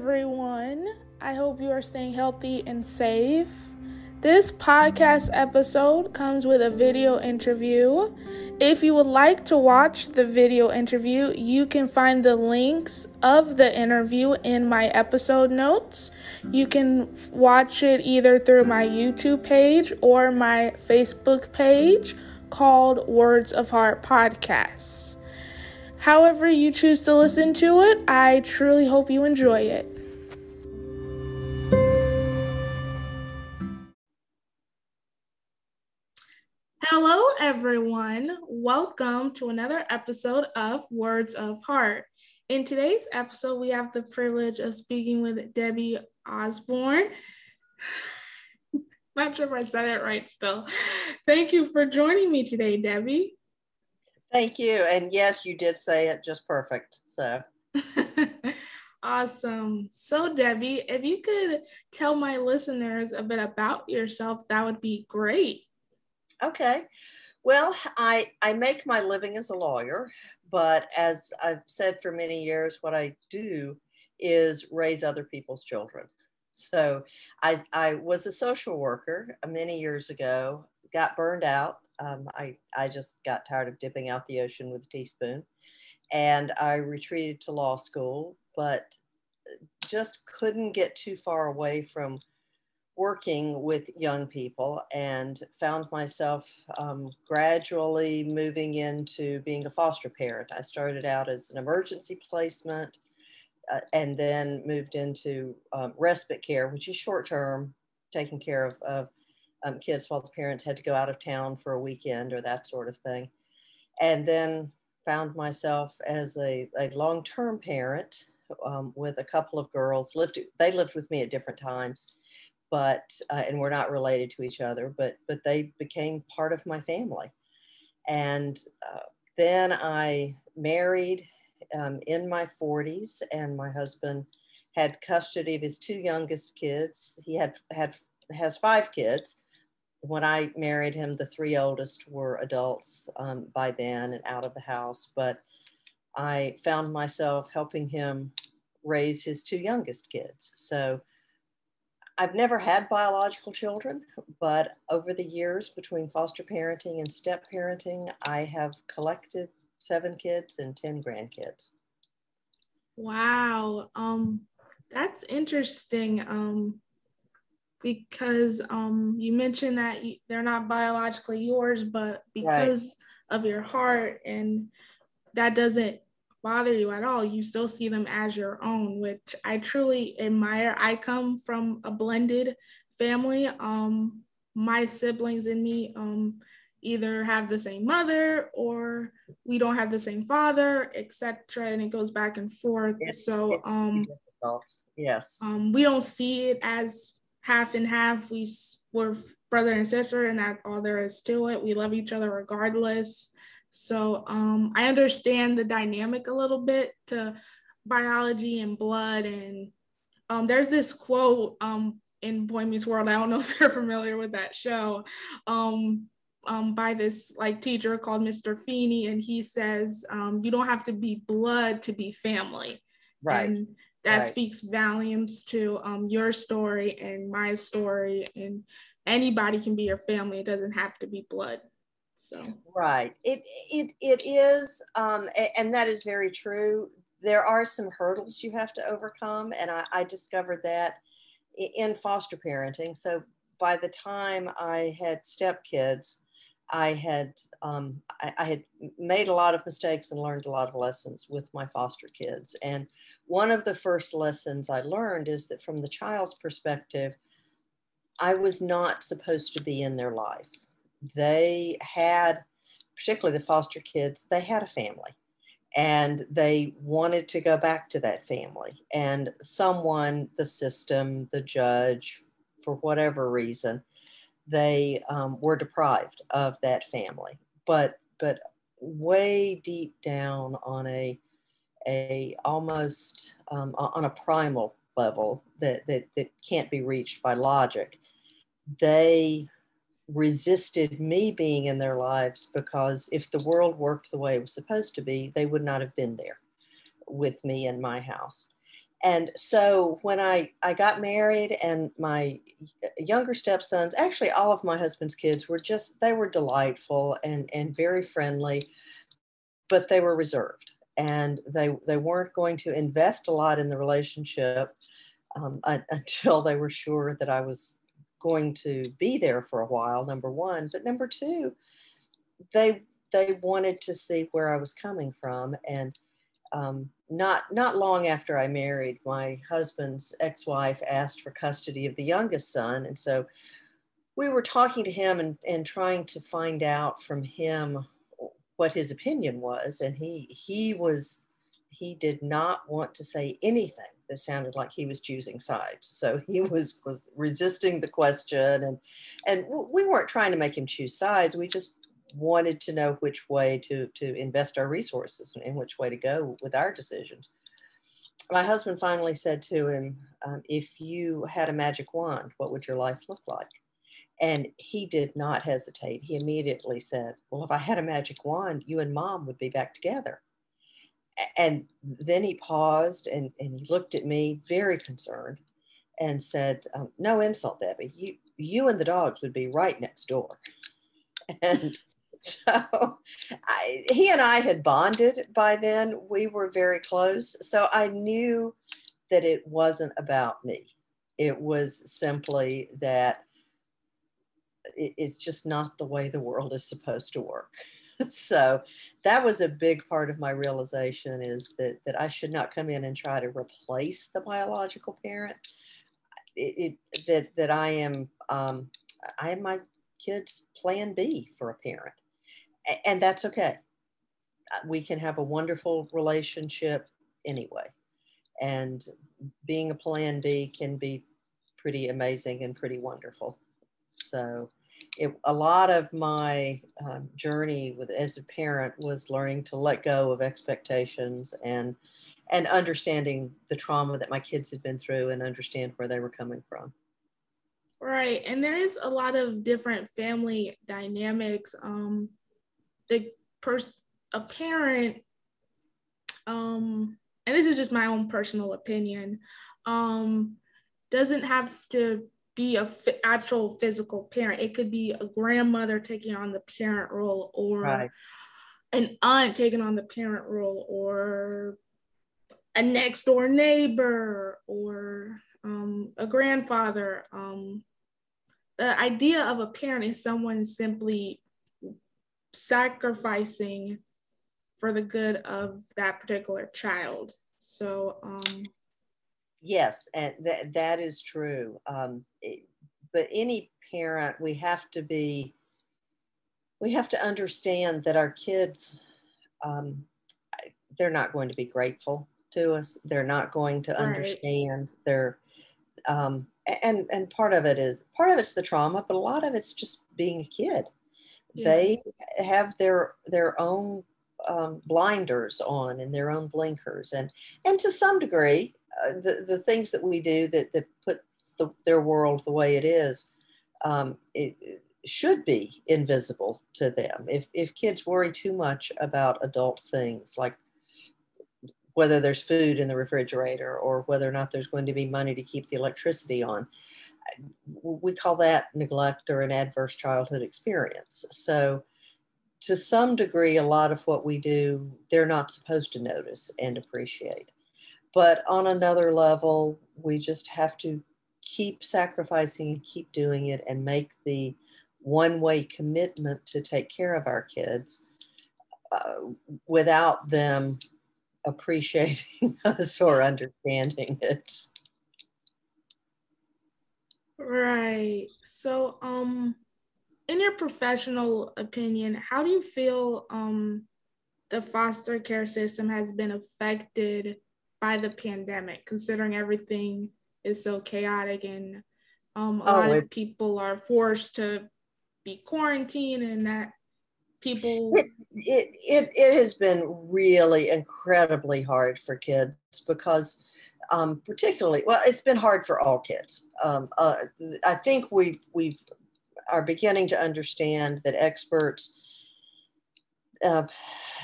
everyone. I hope you are staying healthy and safe. This podcast episode comes with a video interview. If you would like to watch the video interview, you can find the links of the interview in my episode notes. You can watch it either through my YouTube page or my Facebook page called Words of Heart Podcasts. However, you choose to listen to it, I truly hope you enjoy it. Hello, everyone. Welcome to another episode of Words of Heart. In today's episode, we have the privilege of speaking with Debbie Ausburn. Not sure if I said it right still. Thank you for joining me today, Debbie. Thank you. And yes, you did say it just perfect. So awesome. So, Debbie, if you could tell my listeners a bit about yourself, that would be great. Okay. Well, I, I make my living as a lawyer, but as I've said for many years, what I do is raise other people's children. So I, I was a social worker many years ago, got burned out. Um, I, I just got tired of dipping out the ocean with a teaspoon. And I retreated to law school, but just couldn't get too far away from working with young people and found myself um, gradually moving into being a foster parent. I started out as an emergency placement uh, and then moved into um, respite care, which is short term, taking care of, of um, kids while the parents had to go out of town for a weekend or that sort of thing. And then found myself as a, a long term parent um, with a couple of girls. Lived, they lived with me at different times but uh, and we're not related to each other, but but they became part of my family. And uh, then I married um, in my 40s, and my husband had custody of his two youngest kids. He had had has five kids. When I married him, the three oldest were adults um, by then and out of the house. But I found myself helping him raise his two youngest kids. So I've never had biological children, but over the years between foster parenting and step parenting, I have collected seven kids and 10 grandkids. Wow. Um, that's interesting. Um, because um, you mentioned that you, they're not biologically yours, but because right. of your heart, and that doesn't bother you at all. You still see them as your own, which I truly admire. I come from a blended family. Um, my siblings and me um, either have the same mother or we don't have the same father, etc. And it goes back and forth. so um, yes, um, we don't see it as half and half. We we're brother and sister, and that's all there is to it. We love each other regardless. So um, I understand the dynamic a little bit to biology and blood. And um, there's this quote um, in Boy Meets World. I don't know if you're familiar with that show. Um, um, by this like teacher called Mr. Feeney, and he says um, you don't have to be blood to be family. Right. And that right. speaks volumes to um, your story and my story, and anybody can be your family. It doesn't have to be blood. So right, it it it is, um, and that is very true. There are some hurdles you have to overcome, and I, I discovered that in foster parenting. So by the time I had stepkids, I had um, I, I, had made a lot of mistakes and learned a lot of lessons with my foster kids. And one of the first lessons I learned is that from the child's perspective, I was not supposed to be in their life they had, particularly the foster kids, they had a family and they wanted to go back to that family. And someone, the system, the judge, for whatever reason, they um, were deprived of that family. But but way deep down on a a almost um, on a primal level that, that that can't be reached by logic, they resisted me being in their lives because if the world worked the way it was supposed to be, they would not have been there with me in my house. And so when I, I got married and my younger stepsons, actually all of my husband's kids were just, they were delightful and, and very friendly, but they were reserved and they, they weren't going to invest a lot in the relationship um, until they were sure that I was going to be there for a while, number one. But number two, they, they wanted to see where I was coming from. And um, not not long after I married, my husband's ex-wife asked for custody of the youngest son, and so we were talking to him and, and trying to find out from him what his opinion was, and he he was he did not want to say anything that sounded like he was choosing sides. So he was was resisting the question, and and we weren't trying to make him choose sides. We just wanted to know which way to, to invest our resources and which way to go with our decisions. My husband finally said to him, um, If you had a magic wand, what would your life look like? And he did not hesitate. He immediately said, Well, if I had a magic wand, you and mom would be back together. And then he paused and, and he looked at me very concerned and said, um, No insult, Debbie. You, you and the dogs would be right next door. And so I, he and I had bonded by then. We were very close. So I knew that it wasn't about me. It was simply that it's just not the way the world is supposed to work. so that was a big part of my realization is that, that I should not come in and try to replace the biological parent. It, it that, that I am, um, I am my kid's plan B for a parent and that's okay. We can have a wonderful relationship anyway. And being a plan B can be pretty amazing and pretty wonderful. So, it, a lot of my um, journey with as a parent was learning to let go of expectations and and understanding the trauma that my kids had been through and understand where they were coming from. Right, and there is a lot of different family dynamics. Um, the person a parent um and this is just my own personal opinion um doesn't have to be a f- actual physical parent it could be a grandmother taking on the parent role or right. an aunt taking on the parent role or a next door neighbor or um, a grandfather um, the idea of a parent is someone simply sacrificing for the good of that particular child. So, um, yes, and that that is true. Um, it, but any parent, we have to be, we have to understand that our kids, um, they're not going to be grateful to us. They're not going to right. understand. They're, um, and and part of it is part of it's the trauma, but a lot of it's just being a kid yeah. they have their their own um, blinders on and their own blinkers and and to some degree uh, the, the things that we do that that put the, their world the way it is um, it, it should be invisible to them if, if kids worry too much about adult things like whether there's food in the refrigerator or whether or not there's going to be money to keep the electricity on we call that neglect or an adverse childhood experience. So, to some degree, a lot of what we do, they're not supposed to notice and appreciate. But on another level, we just have to keep sacrificing and keep doing it and make the one way commitment to take care of our kids uh, without them appreciating us or understanding it. Right. So, um, in your professional opinion, how do you feel um the foster care system has been affected by the pandemic, considering everything is so chaotic and um, a oh, lot of people are forced to be quarantined and that people it, it, it, it has been really incredibly hard for kids because um, particularly well it's been hard for all kids um, uh, i think we've we've are beginning to understand that experts uh,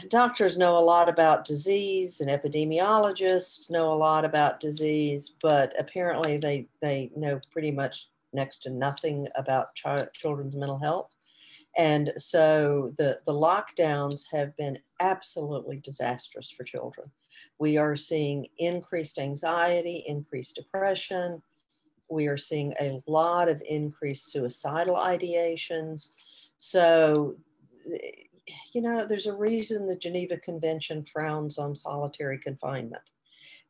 doctors know a lot about disease and epidemiologists know a lot about disease, but apparently they, they know pretty much next to nothing about ch- children's mental health. And so the, the lockdowns have been absolutely disastrous for children. We are seeing increased anxiety, increased depression. We are seeing a lot of increased suicidal ideations. So, you know, there's a reason the Geneva Convention frowns on solitary confinement.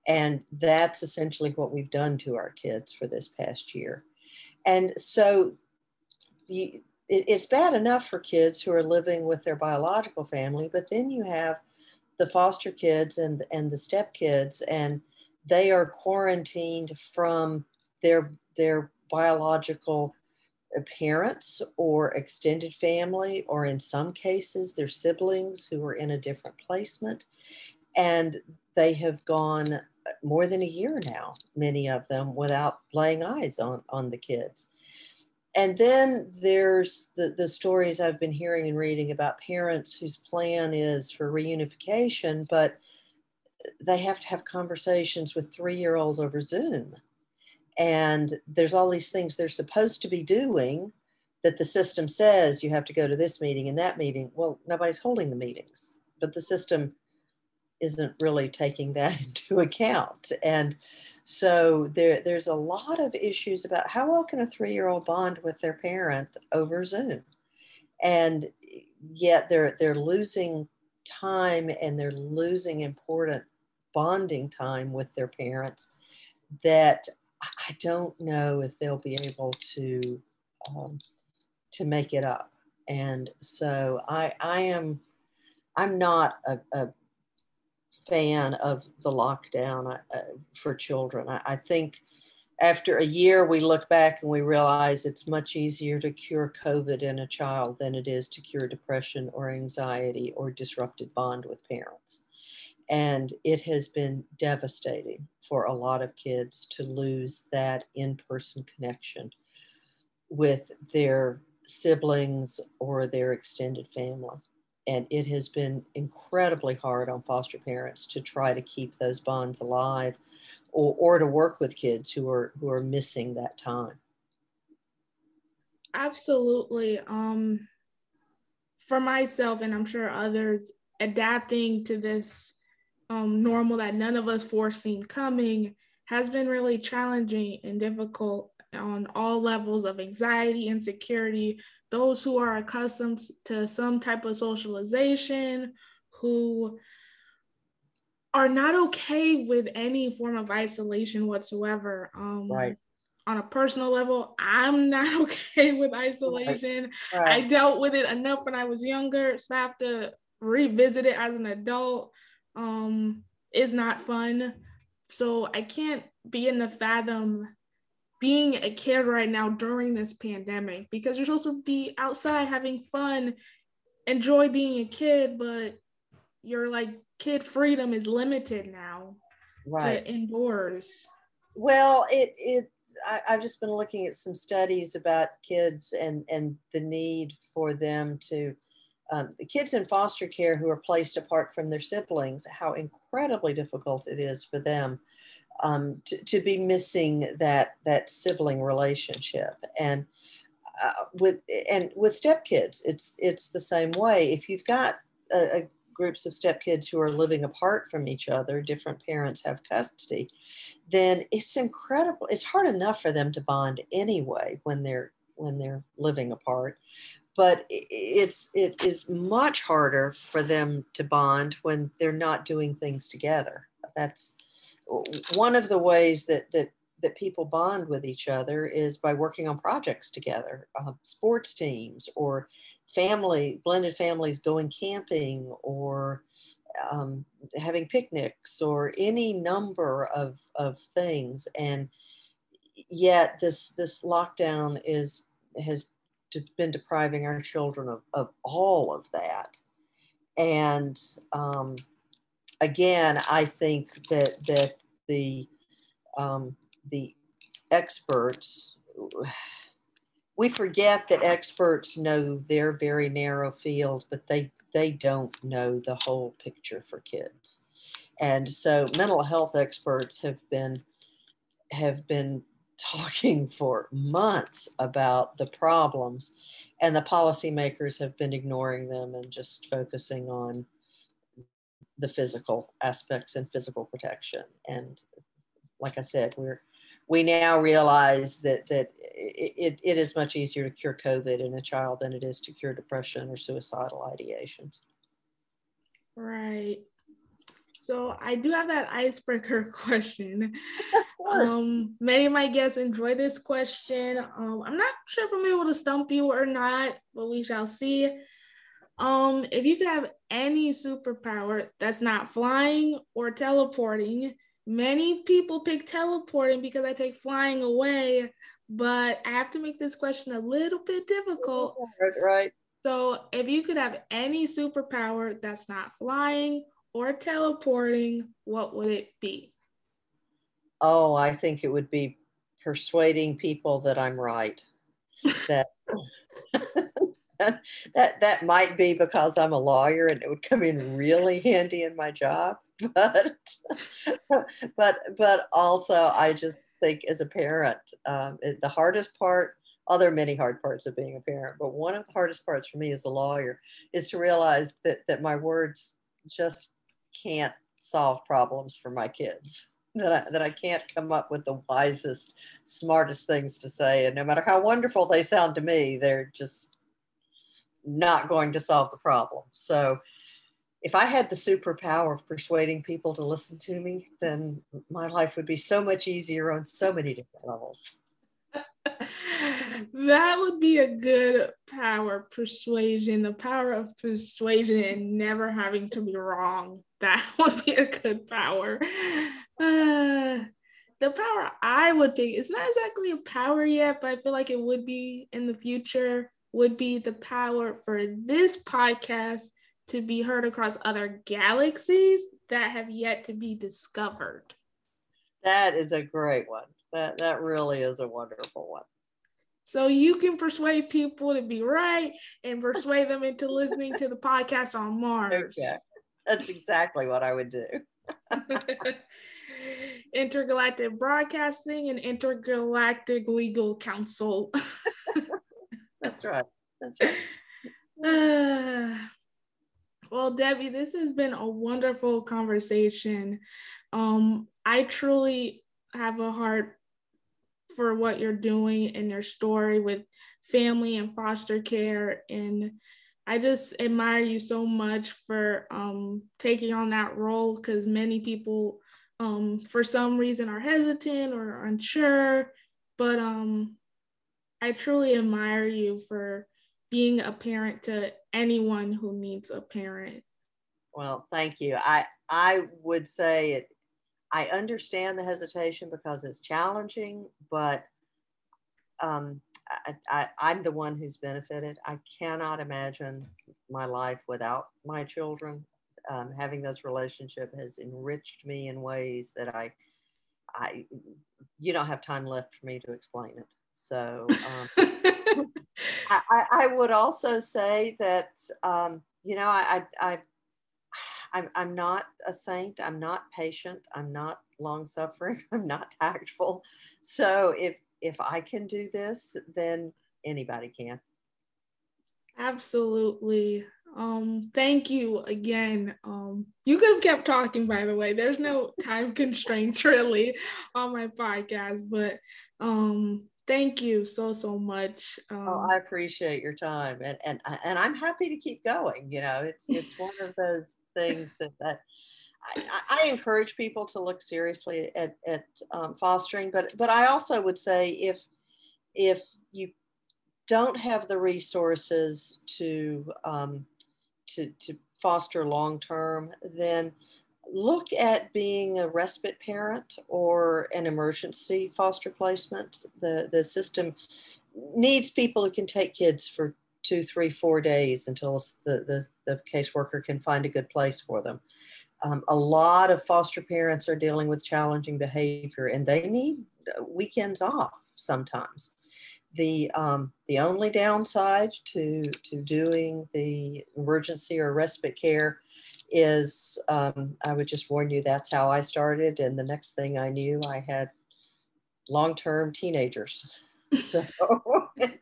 And that's essentially what we've done to our kids for this past year. And so the, it, it's bad enough for kids who are living with their biological family, but then you have the foster kids and, and the step kids, and they are quarantined from their, their biological uh, parents or extended family, or in some cases, their siblings who are in a different placement. And they have gone uh, more than a year now, many of them, without laying eyes on, on the kids and then there's the, the stories I've been hearing and reading about parents whose plan is for reunification, but they have to have conversations with three year olds over Zoom. And there's all these things they're supposed to be doing that the system says you have to go to this meeting and that meeting. Well, nobody's holding the meetings, but the system isn't really taking that into account. And so there, there's a lot of issues about how well can a three-year-old bond with their parent over Zoom, and yet they're they're losing time and they're losing important bonding time with their parents that I don't know if they'll be able to um, to make it up. And so I I am I'm not a, a fan of the lockdown uh, for children. I, I, think after a year, we look back and we realize it's much easier to cure COVID in a child than it is to cure depression or anxiety or disrupted bond with parents. And it has been devastating for a lot of kids to lose that in person connection with their siblings or their extended family and it has been incredibly hard on foster parents to try to keep those bonds alive or, or to work with kids who are who are missing that time. Absolutely. Um for myself and i'm sure others adapting to this um, normal that none of us foreseen coming has been really challenging and difficult on all levels of anxiety, and insecurity, those who are accustomed to some type of socialization, who are not okay with any form of isolation whatsoever. Um, right. On a personal level, I'm not okay with isolation. Right. Right. I dealt with it enough when I was younger, so I have to revisit it as an adult. Um, is not fun. So I can't begin to fathom being a kid right now during this pandemic because you're supposed to be outside having fun, enjoy being a kid, but your like kid freedom is limited now right. to indoors. Well, it it I, have just been looking at some studies about kids and and the need for them to um, the kids in foster care who are placed apart from their siblings, how incredibly difficult it is for them um, to, to be missing that that sibling relationship. And uh, with and with stepkids it's it's the same way. If you've got a, a groups of stepkids who are living apart from each other different parents have custody then it's incredible it's hard enough for them to bond anyway when they're when they're living apart. But it's it is much harder for them to bond when they're not doing things together. That's one of the ways that that that people bond with each other is by working on projects together, uh, sports teams or family blended families going camping or um, having picnics or any number of of things. And yet this this lockdown is has been depriving our children of, of all of that. And um, again, I think that that the um, the experts we forget that experts know their very narrow field, but they they don't know the whole picture for kids. And so mental health experts have been have been talking for months about the problems and the policymakers have been ignoring them and just focusing on the physical aspects and physical protection and like i said we're we now realize that that it, it is much easier to cure covid in a child than it is to cure depression or suicidal ideations right so I do have that icebreaker question. Um, many of my guests enjoy this question. Um, I'm not sure if I'm able to stump you or not, but we shall see. Um, if you could have any superpower that's not flying or teleporting, many people pick teleporting because I take flying away, but I have to make this question a little bit difficult. Right. So if you could have any superpower that's not flying or teleporting, what would it be? Oh, I think it would be persuading people that I'm right. that that that might be because I'm a lawyer and it would come in really handy in my job. But but but also I just think as a parent, um, the hardest part. Oh, there are many hard parts of being a parent, but one of the hardest parts for me as a lawyer is to realize that that my words just can't solve problems for my kids. That I, that I can't come up with the wisest, smartest things to say. And no matter how wonderful they sound to me, they're just not going to solve the problem. So if I had the superpower of persuading people to listen to me, then my life would be so much easier on so many different levels. that would be a good power persuasion, the power of persuasion and never having to be wrong. That would be a good power. Uh, the power I would pick, it's not exactly a power yet, but I feel like it would be in the future, would be the power for this podcast to be heard across other galaxies that have yet to be discovered. That is a great one. That that really is a wonderful one. So you can persuade people to be right and persuade them into listening to the podcast on Mars. Okay. That's exactly what I would do. intergalactic broadcasting and intergalactic legal counsel. Right. That's right. Uh, well, Debbie, this has been a wonderful conversation. Um, I truly have a heart for what you're doing and your story with family and foster care and I just admire you so much for um, taking on that role because many people, um, for some reason, are hesitant or unsure. But um, I truly admire you for being a parent to anyone who needs a parent. Well, thank you. I I would say it. I understand the hesitation because it's challenging, but um, I, am the one who's benefited. I cannot imagine my life without my children. Um, having this relationship has enriched me in ways that I, I, you don't have time left for me to explain it. So um, I, I, would also say that um, you know I, I, I'm, I'm not a saint. I'm not patient. I'm not long suffering. I'm not tactful. So if if I can do this, then anybody can. Absolutely. Um, thank you again. Um, you could have kept talking, by the way. There's no time constraints really on my podcast, but um, thank you so so much. Um, oh, I appreciate your time, and and and I'm happy to keep going. You know, it's it's one of those things that that I, I, encourage people to look seriously at, at um, fostering, but but I also would say if if you don't have the resources to um, to, to foster long term, then look at being a respite parent or an emergency foster placement. The the system needs people who can take kids for two, three, four days until the, the, the caseworker can find a good place for them um, a lot of foster parents are dealing with challenging behavior and they need uh, weekends off sometimes. the um, the only downside to to doing the emergency or respite care is um, I would just warn you that's how I started, and the next thing I knew, I had long term teenagers. so it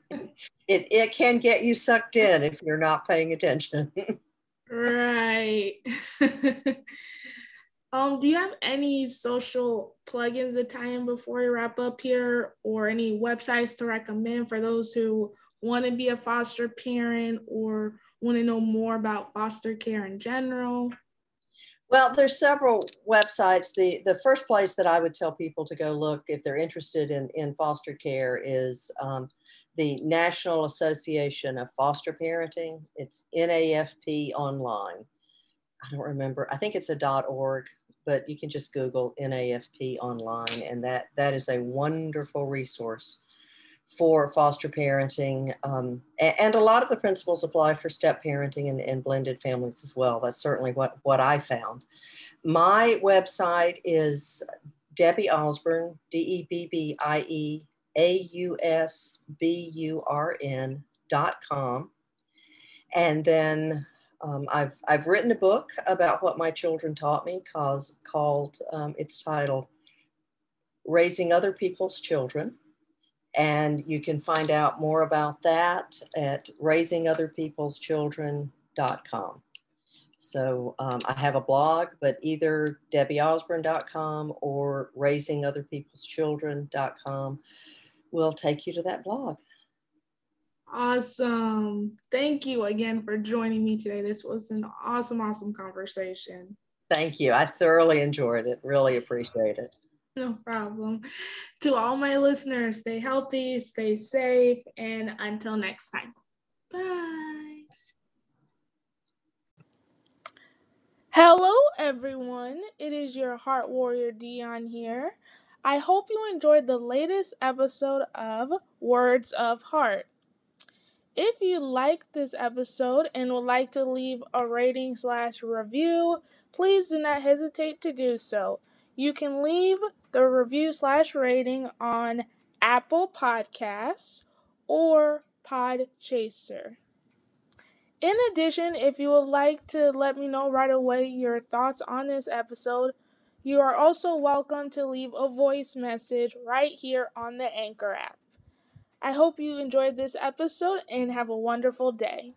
it can get you sucked in if you're not paying attention. right. Um, do you have any social plugins to tie in before we wrap up here, or any websites to recommend for those who want to be a foster parent or want to know more about foster care in general? Well, there's several websites. The the first place that I would tell people to go look if they're interested in, in foster care is um, the National Association of Foster Parenting. It's NAFP online. I don't remember. I think it's a .org but you can just Google NAFP online, and that that is a wonderful resource for foster parenting. Um, and, a lot of the principles apply for step parenting and, and blended families as well. That's certainly what what I found. My website is Debbie Ausburn, D E B B I E A U S B U R N dot com. And then um, I've, I've written a book about what my children taught me cause, called, um, it's titled Raising Other People's Children. And you can find out more about that at raisingotherpeopleschildren.com. So um, I have a blog, but either debbieausburn.com or raisingotherpeopleschildren.com will take you to that blog. Awesome. Thank you again for joining me today. This was an awesome, awesome conversation. Thank you. I thoroughly enjoyed it. Really appreciate it. No problem. To all my listeners, stay healthy, stay safe, and until next time. Bye. Hello, everyone. It is your heart warrior Dion here. I hope you enjoyed the latest episode of Words of Heart. If you liked this episode and would like to leave a rating slash review, please do not hesitate to do so. You can leave the review slash rating on Apple Podcasts or Podchaser. In addition, if you would like to let me know right away your thoughts on this episode, you are also welcome to leave a voice message right here on the Anchor app. I hope you enjoyed this episode and have a wonderful day.